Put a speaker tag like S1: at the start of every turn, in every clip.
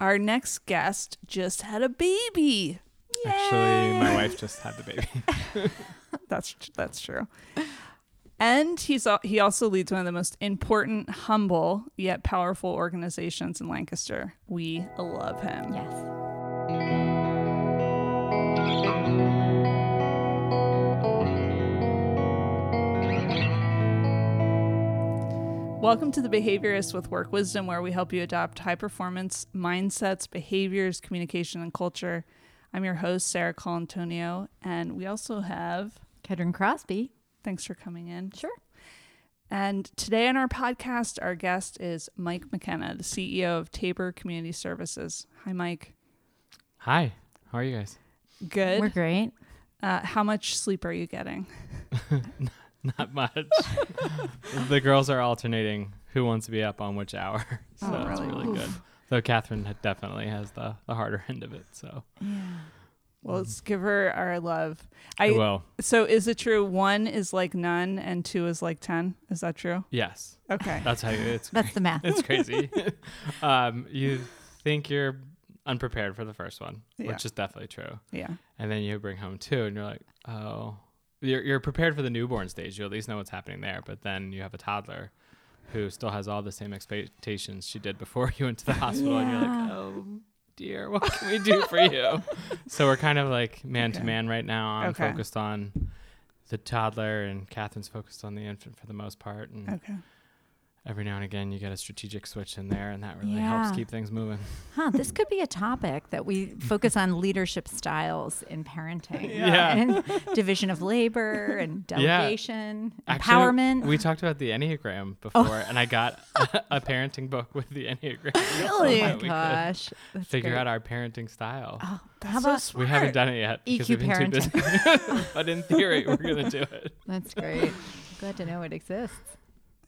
S1: Our next guest just had a baby.
S2: Actually, my wife just had the baby.
S1: That's that's true. And he's he also leads one of the most important, humble yet powerful organizations in Lancaster. We love him.
S3: Yes.
S1: Welcome to the Behaviorist with Work Wisdom, where we help you adopt high performance mindsets, behaviors, communication, and culture. I'm your host, Sarah Colantonio, and we also have,
S3: Kedren Crosby.
S1: thanks for coming in.
S3: Sure.
S1: And today on our podcast, our guest is Mike McKenna, the CEO of Tabor Community Services. Hi, Mike.
S2: Hi, how are you guys?
S1: Good.
S3: We're great.
S1: Uh, how much sleep are you getting?
S2: Not much. the girls are alternating who wants to be up on which hour, so
S1: Oh,
S2: it's
S1: really?
S2: really good. Though Catherine definitely has the, the harder end of it, so yeah.
S1: Well, let's give her our love.
S2: I
S1: I
S2: will.
S1: so is it true? One is like none, and two is like ten. Is that true?
S2: Yes,
S1: Okay.
S2: that's how you, it's
S3: That's the math.
S2: it's crazy. um, you think you're unprepared for the first one,
S1: Yeah.
S2: which is definitely true,
S1: yeah.
S2: and then you bring home two, and you're like, oh, you're you're prepared for the newborn stage. You at least know what's happening there, but then you have a toddler. Who still has all the same expectations she did before you went to the hospital, and you're like, oh dear, what can we do for you? so we're kind of like man to man right now. I'm
S1: Okay.
S2: focused on the toddler, and Catherine's focused on the infant for the most part. And
S1: Okay.
S2: Every now and again, you get a strategic switch in there, and that really
S3: Yeah.
S2: helps keep things moving.
S3: Huh, this could be a topic that we focus on leadership styles in parenting.
S2: Yeah.
S3: And division of labor and
S2: Yeah.
S3: delegation,
S2: Actually,
S3: empowerment.
S2: We talked about the Enneagram
S3: Oh.
S2: before, and I got a, a parenting book with the Enneagram.
S3: really?
S2: so
S3: Oh my gosh.
S2: Figure
S3: great.
S2: out our parenting style.
S3: Oh,
S1: That's
S3: how
S1: so
S3: about
S1: smart.
S2: we haven't done it yet because
S3: EQ
S2: we've been too busy. but in theory, we're gonna do it.
S3: That's great. Glad to know it exists.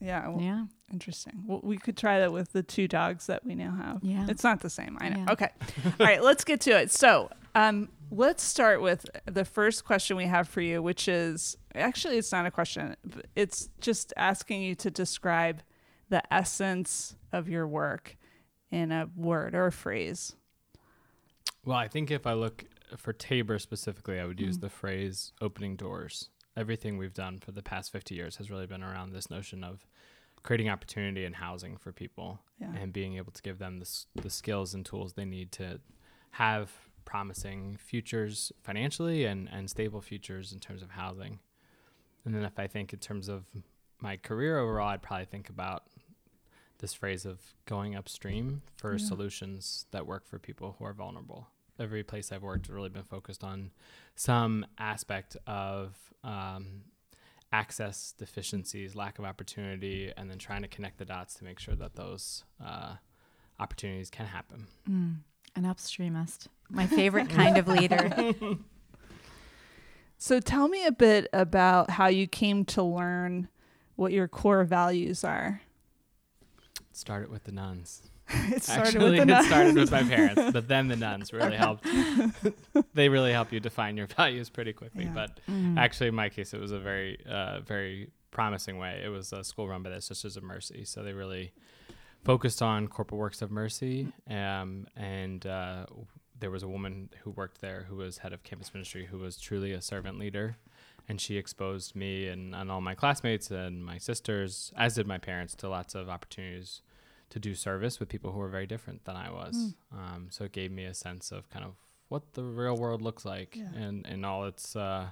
S1: Yeah. Well,
S3: Yeah.
S1: Interesting. Well, we could try that with the two dogs that we now have.
S3: Yeah.
S1: It's not the same. I know.
S3: Yeah.
S1: Okay. All right. Let's get to it. So, um, let's start with the first question we have for you, which is actually it's not a question. It's just asking you to describe the essence of your work in a word or a phrase.
S2: Well, I think if I look for Tabor specifically, I would use
S3: Mm.
S2: the phrase opening doors. Everything we've done for the past 50 years has really been around this notion of creating opportunity and housing for people
S1: Yeah.
S2: and being able to give them the, the skills and tools they need to have promising futures financially and, and stable futures in terms of housing. And then if I think in terms of my career overall, I'd probably think about this phrase of going upstream for
S1: Yeah.
S2: solutions that work for people who are vulnerable. Every place I've worked really been focused on some aspect of um, access deficiencies, lack of opportunity, and then trying to connect the dots to make sure that those uh, opportunities can happen.
S3: Mm, an upstreamist. My favorite kind of leader.
S1: So, tell me a bit about how you came to learn what your core values are.
S2: Start it with the nuns.
S1: it started
S2: Actually,
S1: with
S2: it started with my parents, but then the nuns really helped. they really help you define your values pretty quickly.
S1: Yeah.
S2: But
S3: Mm.
S2: actually, in my case, it was a very, uh, very promising way. It was a school run by the Sisters of Mercy, so they really focused on corporate works of mercy. Um, and uh, there was a woman who worked there who was head of campus ministry, who was truly a servant leader. And she exposed me and, and all my classmates and my sisters, as did my parents, to lots of opportunities to do service with people who were very different than I was. Um, so it gave me a sense of kind of what the real world looks like
S1: Yeah.
S2: and, and all its uh,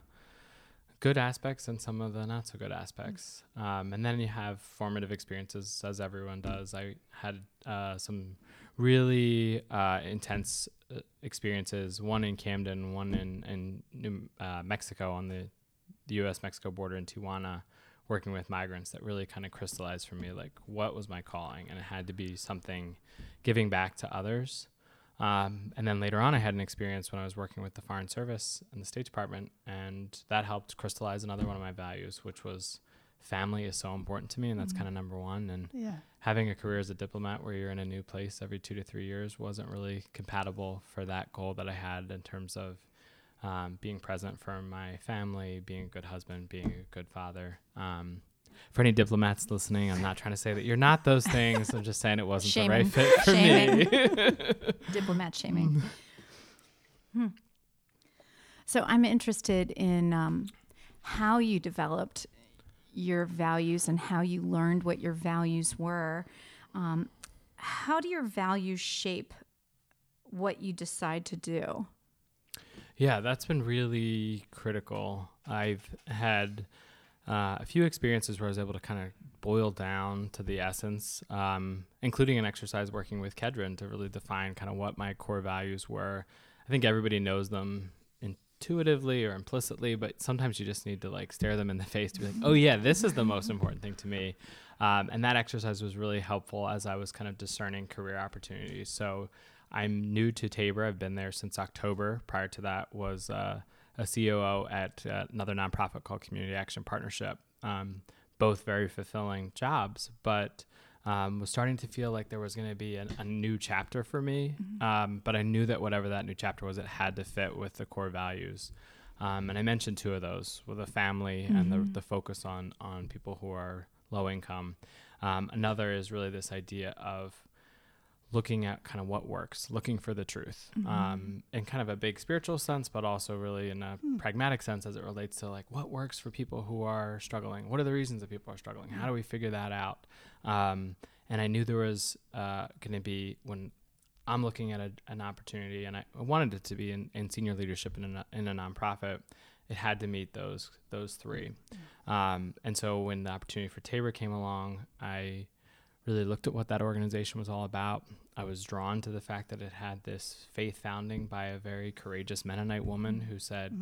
S2: good aspects and some of the not so good aspects. Um, and then you have formative experiences, as everyone does. I had uh, some really uh, intense uh, experiences, one in Camden, one in, in New, uh, Mexico on the, the US Mexico border in Tijuana, working with migrants that really kind of crystallized for me like what was my calling. And it had to be something giving back to others. Um, and then later on, I had an experience when I was working with the Foreign Service and the State Department, and that helped crystallize another one of my values, which was family is so important to me, and that's
S1: Mhm.
S2: kind of number one. And
S1: Yeah.
S2: having a career as a diplomat where you're in a new place every two to three years wasn't really compatible for that goal that I had in terms of um, being present for my family, being a good husband, being a good father. Um, for any diplomats listening, I'm not trying to say that you're not those things. I'm just saying it wasn't
S3: Shaming.
S2: the right fit for
S3: Shaming.
S2: me.
S3: Diplomat shaming. Hmm. So I'm interested in um, how you developed your values and how you learned what your values were. Um, how do your values shape what you decide to do?
S2: Yeah, that's been really critical. I've had uh, a few experiences where I was able to kind of boil down to the essence, um, including an exercise working with Kedren to really define kind of what my core values were. I think everybody knows them intuitively or implicitly, but sometimes you just need to like stare them in the face to be like, oh, yeah, this is the most important thing to me. Um, and that exercise was really helpful as I was kind of discerning career opportunities. So I'm new to Tabor. I've been there since October. Prior to that, was uh, a COO at uh, another nonprofit called Community Action Partnership. Um, both very fulfilling jobs, but um, was starting to feel like there was going to be an, a new chapter for me. Um, but I knew that whatever that new chapter was, it had to fit with the core values. Um, and I mentioned two of those with a family and the, the focus on on people who are low income. Um, another is really this idea of looking at kind of what works, looking for the truth, um, in kind of a big spiritual sense, but also really in a pragmatic sense as it relates to like what works for people who are struggling. What are the reasons that people are struggling? How do we figure that out? Um, and I knew there was uh, going to be when I'm looking at a, an opportunity, and I wanted it to be in, in senior leadership in a, in a nonprofit. It had to meet those those three, um, and so when the opportunity for Tabor came along, I really looked at what that organization was all about. I was drawn to the fact that it had this faith founding by a very courageous Mennonite woman who said,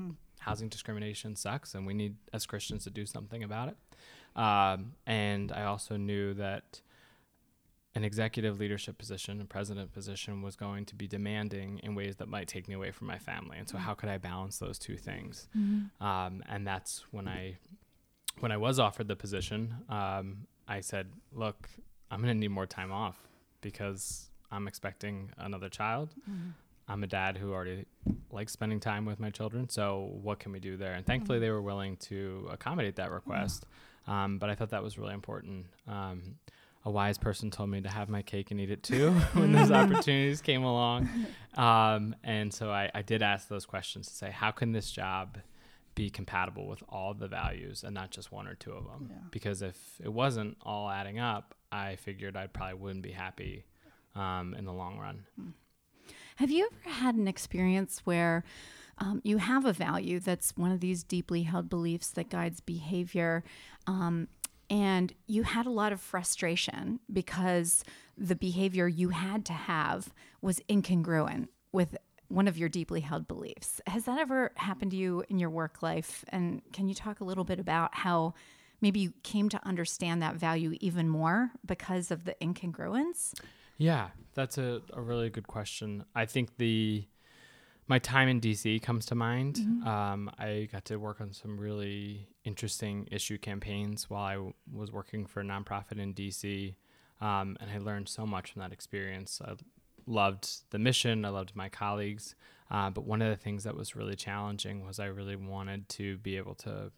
S2: housing discrimination sucks and we need, as Christians, to do something about it. Um, and I also knew that an executive leadership position, a president position, was going to be demanding in ways that might take me away from my family. And so, how could I balance those two things? Um, and that's when I, when I was offered the position, um, I said, "Look, I'm going to need more time off because I'm expecting another child. I'm a dad who already likes spending time with my children. So what can we do there? And thankfully, they were willing to accommodate that request. Um, but I thought that was really important. Um, a wise person told me to have my cake and eat it too when those opportunities came along. Um, and so I, I did ask those questions to say, how can this job be compatible with all the values and not just one or two of them?
S1: Yeah.
S2: Because if it wasn't all adding up, I figured I probably wouldn't be happy um, in the long run.
S3: Have you ever had an experience where um, you have a value that's one of these deeply held beliefs that guides behavior, um, and you had a lot of frustration because the behavior you had to have was incongruent with one of your deeply held beliefs? Has that ever happened to you in your work life? And can you talk a little bit about how? Maybe you came to understand that value even more because of the incongruence.
S2: Yeah, that's a, a really good question. I think the my time in DC comes to mind. Um, I got to work on some really interesting issue campaigns while I w- was working for a nonprofit in DC, um, and I learned so much from that experience. I loved the mission. I loved my colleagues, uh, but one of the things that was really challenging was I really wanted to be able to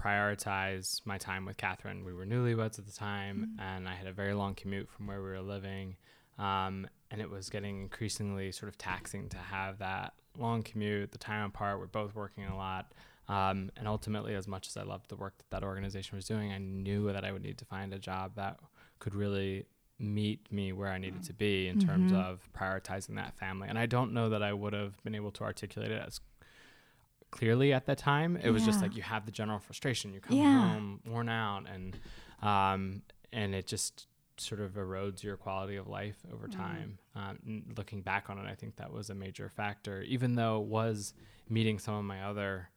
S2: prioritize my time with Catherine. We were newlyweds at the time, and I had a very long commute from where we were living. Um, and it was getting increasingly sort of taxing to have that long commute, the time apart. We're both working a lot. Um, and ultimately, as much as I loved the work that that organization was doing, I knew that I would need to find a job that could really meet me where I needed to be in terms of prioritizing that family. And I don't know that I would have been able to articulate it as clearly at that time. It was just like you have the general frustration. You come
S3: Yeah.
S2: home worn out, and um, and it just sort of erodes your quality of life over time. Um, looking back on it, I think that was a major factor. Even though it was meeting some of my other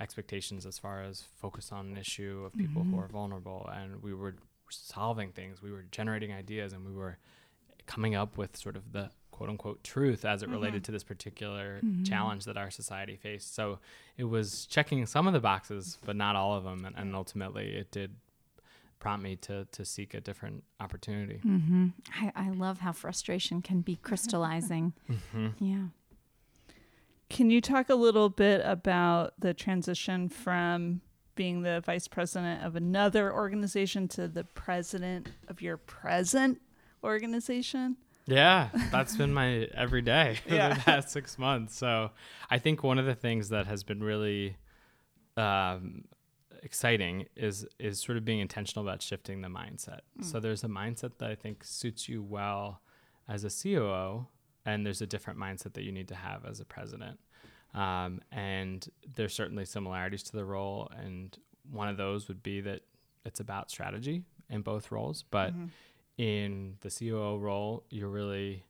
S2: expectations as far as focus on an issue of people who are vulnerable, and we were solving things, we were generating ideas, and we were coming up with sort of the quote unquote truth as it related mm-hmm. to this particular mm-hmm. challenge that our society faced. So it was checking some of the boxes, but not all of them. And, and ultimately, it did prompt me to, to seek a different opportunity.
S3: Mm-hmm. I, I love how frustration can be crystallizing. Mm-hmm. Yeah.
S1: Can you talk a little bit about the transition from being the vice president of another organization to the president of your present organization?
S2: Yeah, that's been my everyday for
S1: Yeah.
S2: the past six months. So I think one of the things that has been really um, exciting is is sort of being intentional about shifting the mindset. So there's a mindset that I think suits you well as a COO, and there's a different mindset that you need to have as a president. Um, and there's certainly similarities to the role, and one of those would be that it's about strategy in both roles, but in the COO role, you're really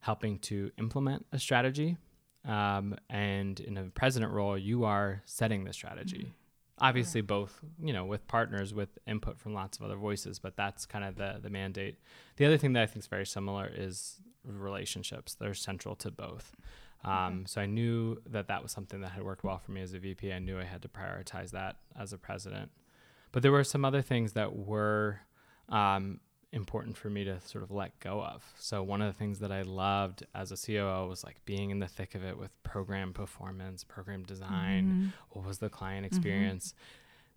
S2: helping to implement a strategy. Um, and in a president role, you are setting the strategy. Obviously, both, you know, with partners, with input from lots of other voices, but that's kind of the, the mandate. The other thing that I think is very similar is relationships. They're central to both. Um, so I knew that that was something that had worked well for me as a VP. I knew I had to prioritize that as a president. But there were some other things that were um, important for me to sort of let go of. So one of the things that I loved as a COO was like being in the thick of it with program performance, program design, mm-hmm. what was the client mm-hmm. experience.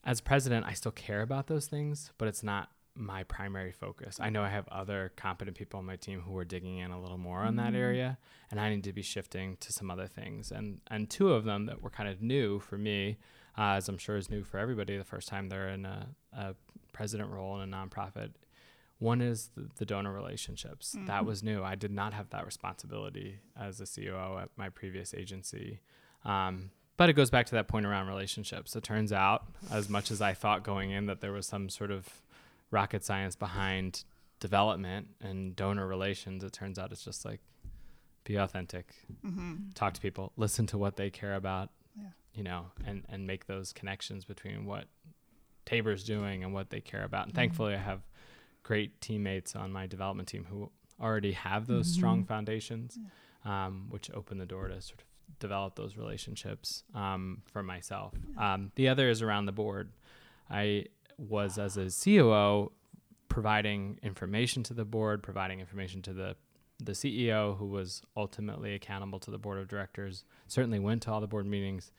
S2: As president, I still care about those things, but it's not my primary focus. I know I have other competent people on my team who are digging in a little more on that mm-hmm. area, and I need to be shifting to some other things. And and two of them that were kind of new for me, uh, as I'm sure is new for everybody the first time they're in a, a president role in a nonprofit. One is the, the donor relationships. That was new. I did not have that responsibility as a COO at my previous agency. Um, but it goes back to that point around relationships. It turns out, as much as I thought going in that there was some sort of rocket science behind development and donor relations, it turns out it's just like be authentic, talk to people, listen to what they care about,
S1: Yeah.
S2: you know, and, and make those connections between what Tabor's doing and what they care about. And thankfully, I have great teammates on my development team who already have those strong foundations, um, which open the door to sort of develop those relationships um, for myself. Um, the other is around the board. I was as a COO providing information to the board, providing information to the the CEO, who was ultimately accountable to the board of directors. Certainly went to all the board meetings.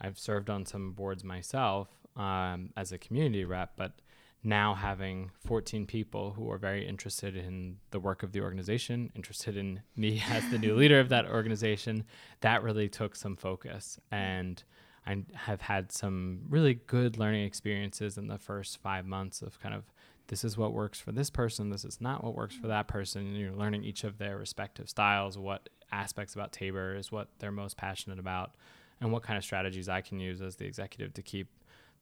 S2: I've served on some boards myself um, as a community rep, but now having 14 people who are very interested in the work of the organization, interested in me as the new leader of that organization, that really took some focus. And I have had some really good learning experiences in the first five months of kind of this is what works for this person, this is not what works for that person. And you're learning each of their respective styles, what aspects about Tabor is what they're most passionate about, and what kind of strategies I can use as the executive to keep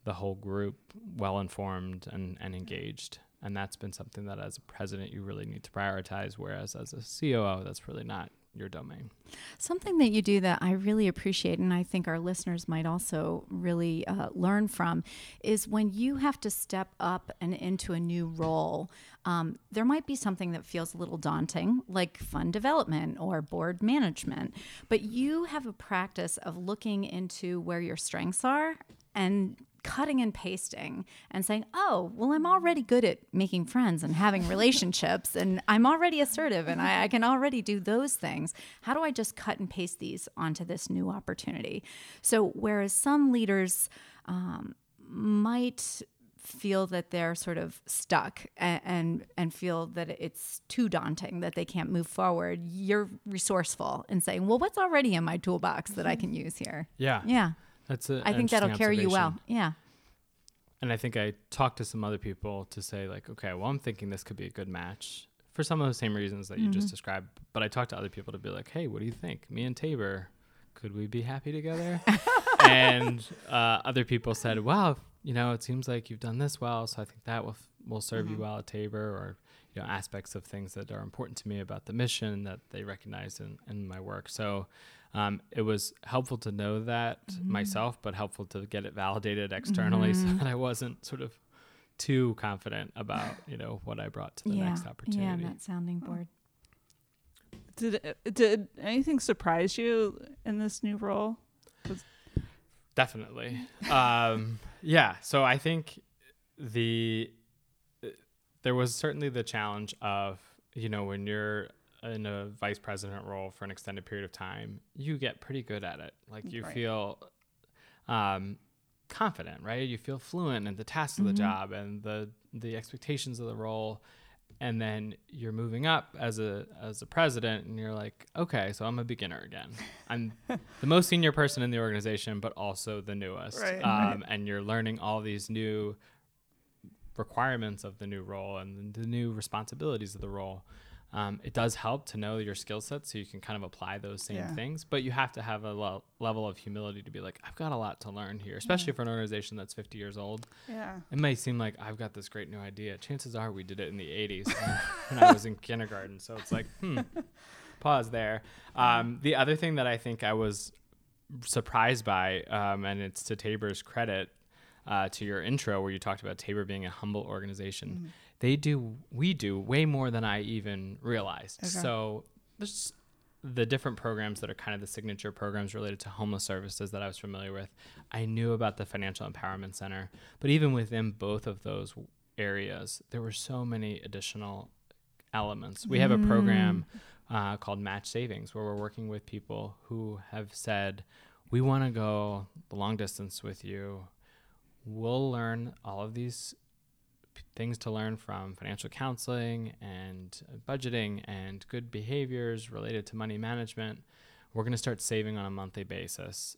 S2: the whole group well informed and, and engaged. And that's been something that as a president you really need to prioritize, whereas as a COO, that's really not your domain.
S3: Something that you do that I really appreciate, and I think our listeners might also really uh, learn from, is when you have to step up and into a new role. Um, there might be something that feels a little daunting, like fund development or board management, but you have a practice of looking into where your strengths are and cutting and pasting and saying, oh, well, I'm already good at making friends and having relationships, and I'm already assertive and I, I can already do those things. How do I just cut and paste these onto this new opportunity? So, whereas some leaders um, might feel that they're sort of stuck and, and and feel that it's too daunting that they can't move forward you're resourceful in saying well what's already in my toolbox that i can use here
S2: Yeah.
S3: yeah
S2: That's a
S3: i think that'll carry you well yeah
S2: And I think I talked to some other people to say, like, okay, well, I'm thinking this could be a good match for some of the same reasons that you just described. But I talked to other people to be like, hey, what do you think? Me and Tabor, could we be happy together? and uh, other people said, wow, you know, it seems like you've done this well, so I think that will f- will serve you well at Tabor, or you know, aspects of things that are important to me about the mission that they recognize in, in my work. So um, it was helpful to know that myself, but helpful to get it validated externally so that I wasn't sort of too confident about you know what I brought to the
S3: yeah
S2: next opportunity
S3: yeah
S2: opportunity.
S3: that sounding board
S1: Did did anything surprise you in this new role?
S2: Definitely. um, yeah. So I think the there was certainly the challenge of you know when you're in a vice president role for an extended period of time, you get pretty good at it. Like you
S1: Right.
S2: feel, um, confident, right? You feel fluent in the tasks of the job and the the expectations of the role. And then you're moving up as a as a president, and you're like, okay, so I'm a beginner again. I'm the most senior person in the organization, but also the newest.
S1: Right,
S2: um, And you're learning all these new requirements of the new role and the new responsibilities of the role. Um, it does help to know your skill set so you can kind of apply those same
S1: Yeah.
S2: things, but you have to have a lo- level of humility to be like, I've got a lot to learn here, especially for an organization that's 50 years old.
S1: Yeah.
S2: It may seem like I've got this great new idea. Chances are we did it in the 80s when I was in kindergarten. So it's like, hmm, pause there. Um, the other thing that I think I was surprised by, um, and it's to Tabor's credit, uh, to your intro where you talked about Tabor being a humble organization. They do, we do way more than I even realized.
S1: Okay.
S2: So there's the different programs that are kind of the signature programs related to homeless services that I was familiar with. I knew about the Financial Empowerment Center, but even within both of those areas, there were so many additional elements. We have a program uh, called Match Savings where we're working with people who have said, We want to go the long distance with you. We'll learn all of these p- things to learn from financial counseling and budgeting and good behaviors related to money management. We're going to start saving on a monthly basis.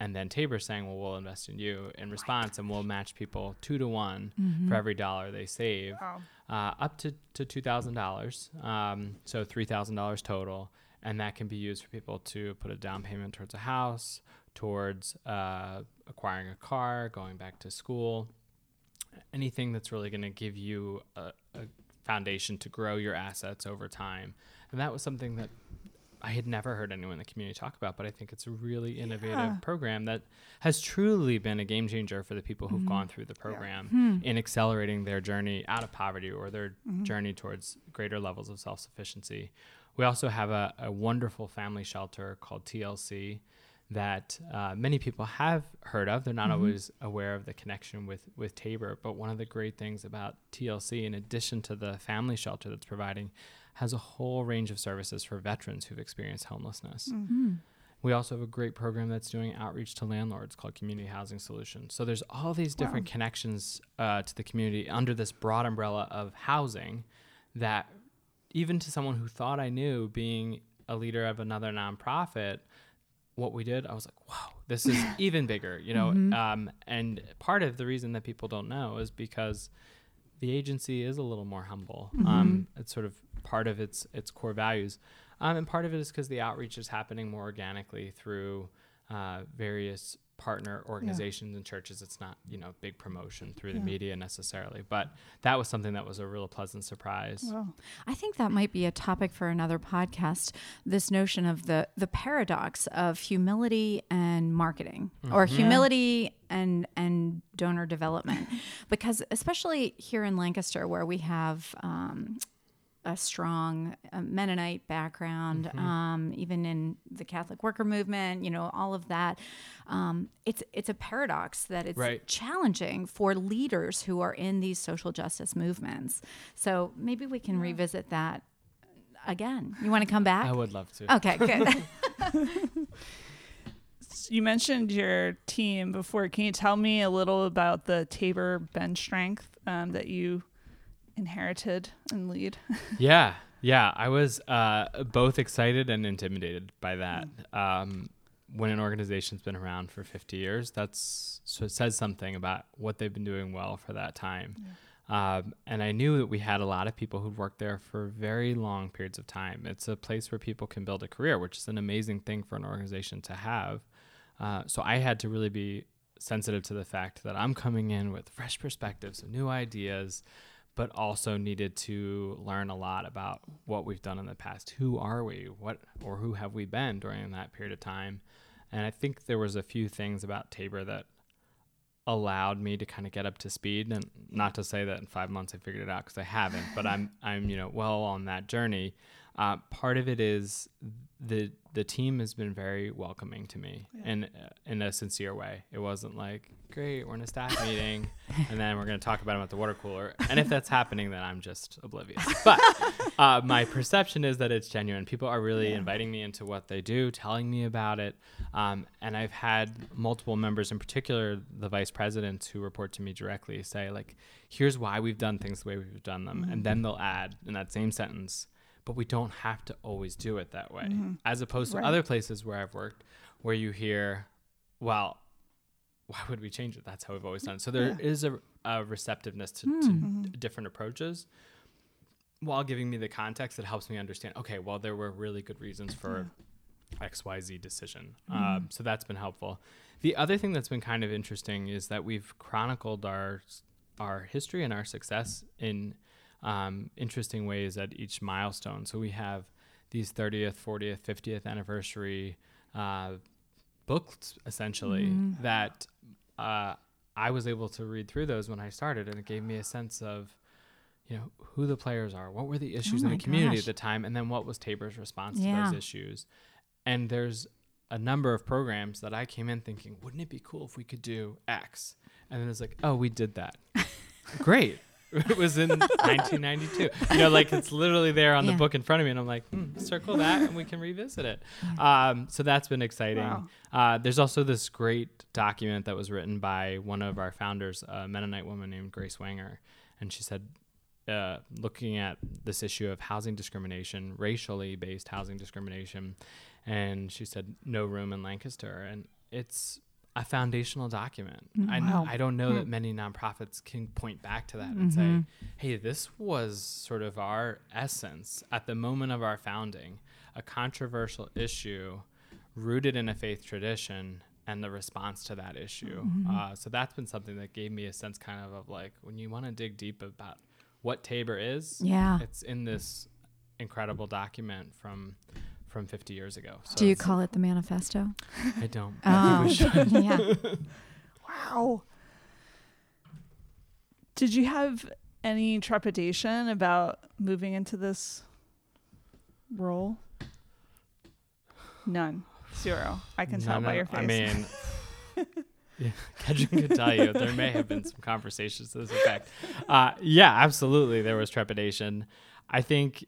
S2: And then Tabor's saying, well, we'll invest in you in response and we'll match people two to one for every dollar they save
S1: Wow.
S2: uh, up to, to $2,000. Um, so $3,000 total. And that can be used for people to put a down payment towards a house, towards uh, acquiring a car, going back to school, anything that's really going to give you a, a foundation to grow your assets over time. And that was something that I had never heard anyone in the community talk about, but I think it's a really innovative
S1: Yeah.
S2: program that has truly been a game changer for the people who've gone through the program
S1: Hmm.
S2: in accelerating their journey out of poverty or their journey towards greater levels of self sufficiency. We also have a, a wonderful family shelter called TLC that uh, many people have heard of. They're not always aware of the connection with, with Tabor, but one of the great things about TLC, in addition to the family shelter that's providing, has a whole range of services for veterans who've experienced homelessness. We also have a great program that's doing outreach to landlords called Community Housing Solutions. So there's all these different connections uh, to the community under this broad umbrella of housing that even to someone who thought I knew being a leader of another nonprofit, what we did, I was like, wow, this is even bigger, you know. Um, and part of the reason that people don't know is because the agency is a little more humble. Um, it's sort of part of its its core values, um, and part of it is because the outreach is happening more organically through uh, various partner organizations and churches. It's not you know big promotion through the
S1: Yeah.
S2: media necessarily, but that was something that was a real pleasant surprise.
S1: Wow.
S3: I think that might be a topic for another podcast. This notion of the the paradox of humility and marketing, or humility and and donor development, because especially here in Lancaster, where we have. Um, a strong uh, Mennonite background, um, even in the Catholic worker movement, you know, all of that. Um, it's it's a paradox that it's
S2: Right.
S3: challenging for leaders who are in these social justice movements. So maybe we can revisit that again. You want to come back?
S2: I would love to.
S3: Okay, good.
S1: You mentioned your team before. Can you tell me a little about the Tabor bench strength um, that you inherited and lead?
S2: yeah yeah i was uh, both excited and intimidated by that. Um, when an organization's been around for 50 years that's so it says something about what they've been doing well for that time. Um, and i knew that we had a lot of people who'd worked there for very long periods of time. It's a place where people can build a career which is an amazing thing for an organization to have. Uh, so i had to really be sensitive to the fact that i'm coming in with fresh perspectives and new ideas but also needed to learn a lot about what we've done in the past. Who are we? What or who have we been during that period of time? And I think there was a few things about Tabor that allowed me to kind of get up to speed and not to say that in 5 months I figured it out cuz I haven't, but I'm I'm you know well on that journey. Uh, part of it is the the team has been very welcoming to me
S1: Yeah.
S2: and uh, in a sincere way. It wasn't like, great, we're in a staff meeting and then we're going to talk about them at the water cooler. And if that's happening, then I'm just oblivious. But uh, my perception is that it's genuine. People are really
S1: Yeah.
S2: inviting me into what they do, telling me about it. Um, and I've had multiple members, in particular the vice presidents who report to me directly, say, like, here's why we've done things the way we've done them. And then they'll add in that same sentence, but we don't have to always do it that way. As opposed to
S1: Right.
S2: other places where I've worked where you hear, well, why would we change it? That's how we've always done it. So there is
S1: Yeah.
S2: a, a receptiveness to,
S1: Mhm.
S2: to different approaches while giving me the context that helps me understand, okay, well, there were really good reasons for XYZ decision. Um, so that's been helpful. The other thing that's been kind of interesting is that we've chronicled our our history and our success in um, interesting ways at each milestone. So we have these 30th, 40th, 50th anniversary uh, books essentially that uh, I was able to read through those when I started, and it gave me a sense of you know who the players are, what were the issues in the community
S3: gosh.
S2: at the time, and then what was Tabor's response to those issues. And there's a number of programs that I came in thinking, wouldn't it be cool if we could do X? And then it's like, oh, we did that. Great. It was in 1992. You know, like it's literally there on the book in front of me, and I'm like, hmm, circle that, and we can revisit it. Um, so that's been exciting.
S1: Wow.
S2: Uh, there's also this great document that was written by one of our founders, a Mennonite woman named Grace Wanger, and she said, uh, looking at this issue of housing discrimination, racially based housing discrimination, and she said, no room in Lancaster, and it's a foundational document. I,
S1: Wow.
S2: I don't know
S1: Hmm.
S2: that many nonprofits can point back to that and say, hey, this was sort of our essence at the moment of our founding, a controversial issue rooted in a faith tradition and the response to that issue. Uh, so that's been something that gave me a sense kind of of like when you want to dig deep about what Tabor is,
S3: Yeah.
S2: it's in this incredible document from from 50 years ago. So
S3: Do you call it the manifesto?
S2: I don't.
S3: Oh,
S2: I wish I-
S3: yeah.
S1: Wow. Did you have any trepidation about moving into this role? None. Zero. I can tell by
S2: of-
S1: your face.
S2: I mean, yeah, Kedren could tell you there may have been some conversations to this effect. Uh, yeah, absolutely. There was trepidation. I think,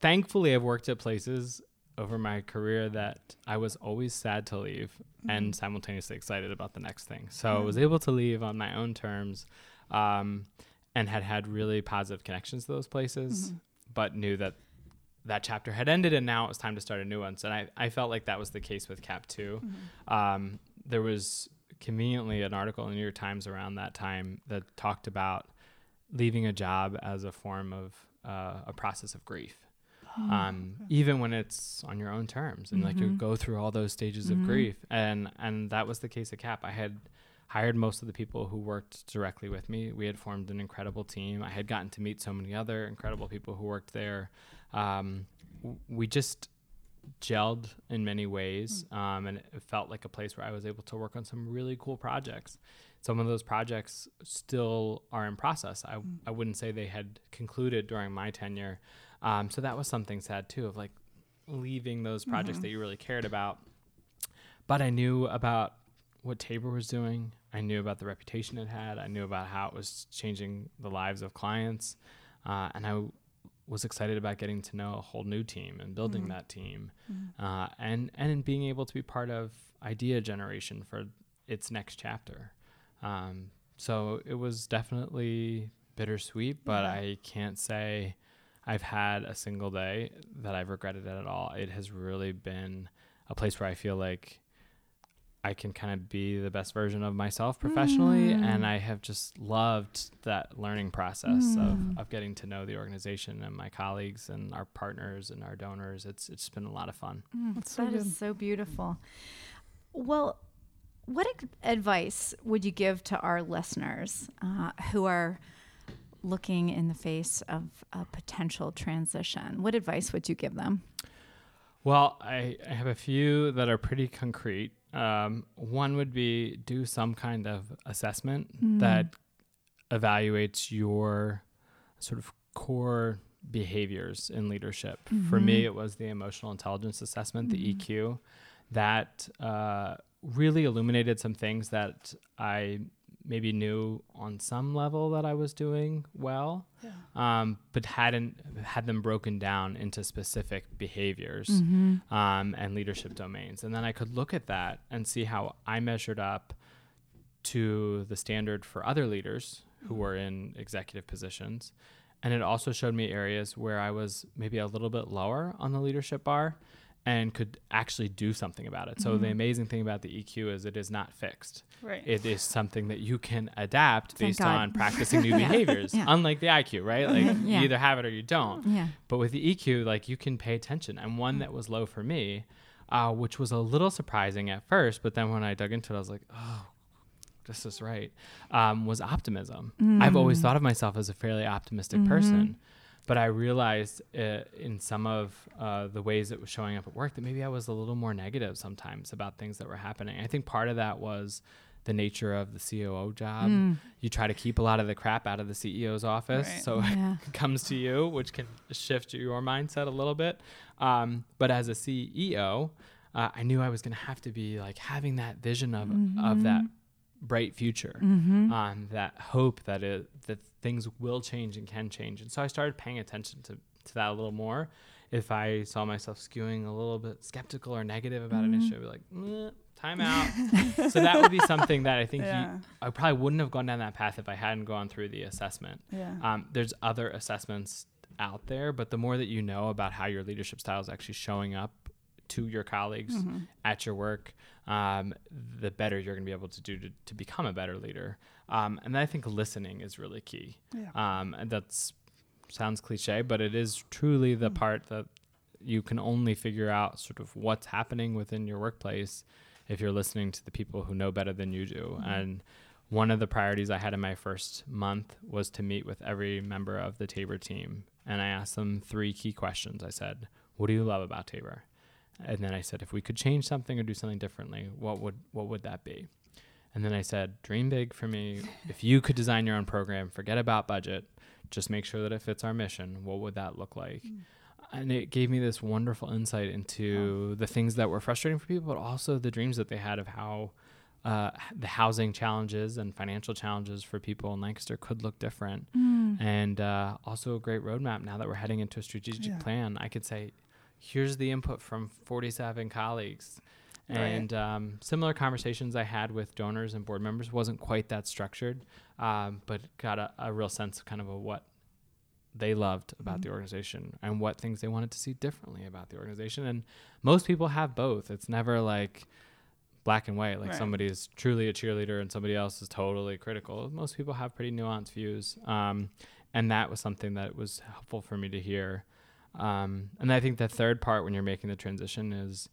S2: thankfully, I've worked at places over my career that I was always sad to leave and simultaneously excited about the next thing. So I was able to leave on my own terms um, and had had really positive connections to those places, but knew that that chapter had ended and now it was time to start a new one. So I, I felt like that was the case with Cap 2. Um, there was conveniently an article in the New York Times around that time that talked about leaving a job as a form of uh, a process of grief. Um, even when it's on your own terms and like you go through all those stages of grief. And and that was the case at cap. I had hired most of the people who worked directly with me. We had formed an incredible team. I had gotten to meet so many other incredible people who worked there. Um, w- we just gelled in many ways um, and it felt like a place where i was able to work on some really cool projects. Some of those projects still are in process. I, I wouldn't say they had concluded during my tenure um, so that was something sad too of like leaving those projects that you really cared about. But i knew about what tabor was doing. I knew about the reputation it had. I knew about how it was changing the lives of clients. Uh, and i was excited about getting to know a whole new team and building that team. Uh, and and being able to be part of idea generation for its next chapter. Um, so it was definitely bittersweet but
S1: Yeah.
S2: i can't say i've had a single day that i've regretted it at all it has really been a place where i feel like I can kind of be the best version of myself professionally, mm. and I have just loved that learning process of, mm. of getting to know the organization and my colleagues and our partners and our donors. It's it's been a lot of fun.
S1: Mm, that's so
S3: That is
S1: good.
S3: so beautiful. Well, what ex- advice would you give to our listeners uh, who are looking in the face of a potential transition? What advice would you give them?
S2: Well, I, I have a few that are pretty concrete. Um, one would be do some kind of assessment that evaluates your sort of core behaviors in leadership. For me, it was the emotional intelligence assessment, the EQ, that uh, really illuminated some things that I maybe knew on some level that I was doing well, um, but hadn't had them broken down into specific behaviors um, and leadership domains. And then I could look at that and see how I measured up to the standard for other leaders who were in executive positions. And it also showed me areas where I was maybe a little bit lower on the leadership bar and could actually do something about it. So the mm-hmm. amazing thing about the EQ is it is not fixed.
S1: Right.
S2: It is something that you can adapt
S3: Thank
S2: based
S3: God.
S2: on practicing new behaviors.
S3: Yeah.
S2: Unlike the IQ, right? Mm-hmm. Like
S3: Yeah.
S2: you either have it or you don't.
S3: Yeah.
S2: But with the EQ, like you can pay attention. And one mm. that was low for me, uh, which was a little surprising at first, but then when I dug into it, I was like, oh, this is right, um, was optimism. I've always mm. thought of myself as a fairly optimistic mm-hmm. person. But I realized uh, in some of uh, the ways it was showing up at work that maybe I was a little more negative sometimes about things that were happening. I think part of that was the nature of the COO job. You try to keep a lot of the crap out of the CEO's office.
S1: Right.
S2: So
S3: Yeah.
S2: it comes to you, which can shift your mindset a little bit. Um, but as a CEO, uh, I knew I was going to have to be like having that vision of, of that bright future, um, that hope that it, that things will change and can change. And so I started paying attention to, to that a little more. If I saw myself skewing a little bit skeptical or negative about an issue, I'd be like, "Mm, time out. so that would be something that I think
S1: Yeah.
S2: you, I probably wouldn't have gone down that path if I hadn't gone through the assessment.
S1: Yeah.
S2: Um, there's other assessments out there, but the more that you know about how your leadership style is actually showing up to your colleagues
S1: Mm-hmm.
S2: at your work, um, the better you're going to be able to do to, to become a better leader. Um, and I think listening is really key.
S1: Yeah.
S2: Um, and that's sounds cliche, but it is truly the part that you can only figure out sort of what's happening within your workplace if you're listening to the people who know better than you do. And one of the priorities I had in my first month was to meet with every member of the Tabor team. And I asked them three key questions. I said, What do you love about Tabor? And then I said, if we could change something or do something differently, what would what would that be? And then I said, dream big for me. If you could design your own program, forget about budget, just make sure that it fits our mission. What would that look like? And it gave me this wonderful insight into the things that were frustrating for people, but also the dreams that they had of how uh, the housing challenges and financial challenges for people in Lancaster could look different. And uh, also a great roadmap now that we're heading into a strategic
S1: Yeah.
S2: plan. I could say, here's the input from 47 colleagues.
S1: Right.
S2: And um, similar conversations I had with donors and board members wasn't quite that structured, um, but got a, a real sense of kind of a what they loved about
S1: Mm-hmm.
S2: the organization and what things they wanted to see differently about the organization. And most people have both. It's never like black and white, like
S1: Right.
S2: somebody is truly a cheerleader and somebody else is totally critical. Most people have pretty nuanced views. Um, and that was something that was helpful for me to hear. Um, and I think the third part when you're making the transition is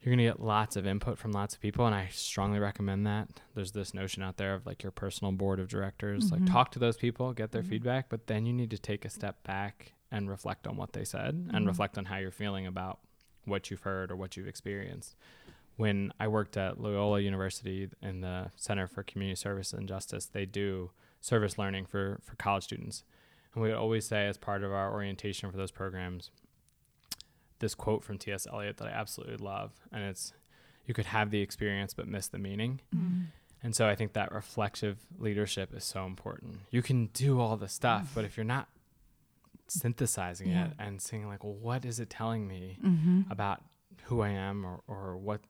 S2: you're going to get lots of input from lots of people. And I strongly recommend that. There's this notion out there of like your personal board of directors, like mm-hmm. talk to those people, get their mm-hmm. feedback, but then you need to take a step back and reflect on what they said and mm-hmm. reflect on how you're feeling about what you've heard or what you've experienced. When I worked at Loyola University in the Center for Community Service and Justice, they do service learning for, for college students. And we would always say, as part of our orientation for those programs, this quote from T.S. Eliot that I absolutely love. And it's, you could have the experience but miss the meaning. And so I think that reflective leadership is so important. You can do all the stuff, but if you're not synthesizing
S3: Yeah.
S2: it and seeing like, well, what is it telling me
S3: Mm-hmm.
S2: about who I am or, or what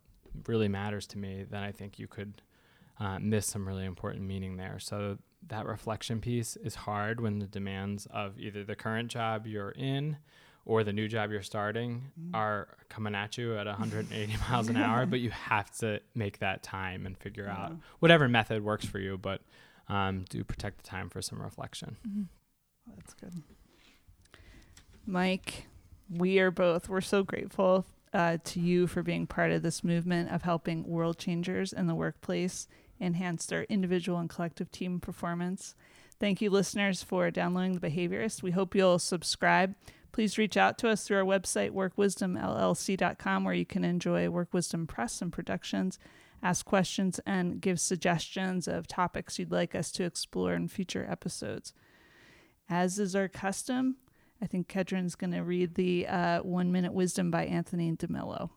S2: really matters to me, then I think you could uh, miss some really important meaning there. So that reflection piece is hard when the demands of either the current job you're in or the new job you're starting are coming at you at 180 miles an hour, but you have to make that time and figure out whatever method works for you, but um, do protect the time for some reflection.
S1: That's good. Mike, we are both, we're so grateful uh, to you for being part of this movement of helping world changers in the workplace enhance their individual and collective team performance. Thank you, listeners, for downloading The Behaviorist. We hope you'll subscribe. Please reach out to us through our website, workwisdomllc.com, where you can enjoy Work Wisdom Press and productions, ask questions, and give suggestions of topics you'd like us to explore in future episodes. As is our custom, I think Kedren's going to read the uh, One Minute Wisdom by Anthony DeMello.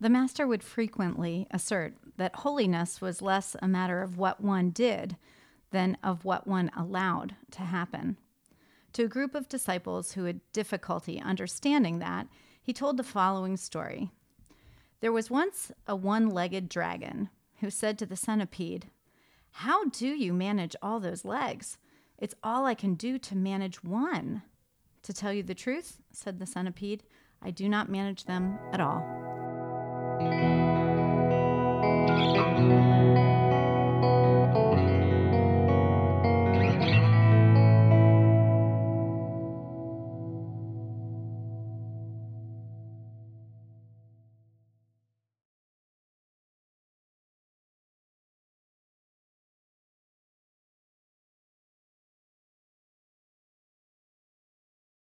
S3: The Master would frequently assert that holiness was less a matter of what one did than of what one allowed to happen. To a group of disciples who had difficulty understanding that, he told the following story. There was once a one legged dragon who said to the centipede, How do you manage all those legs? It's all I can do to manage one. To tell you the truth, said the centipede, I do not manage them at all. Thank you.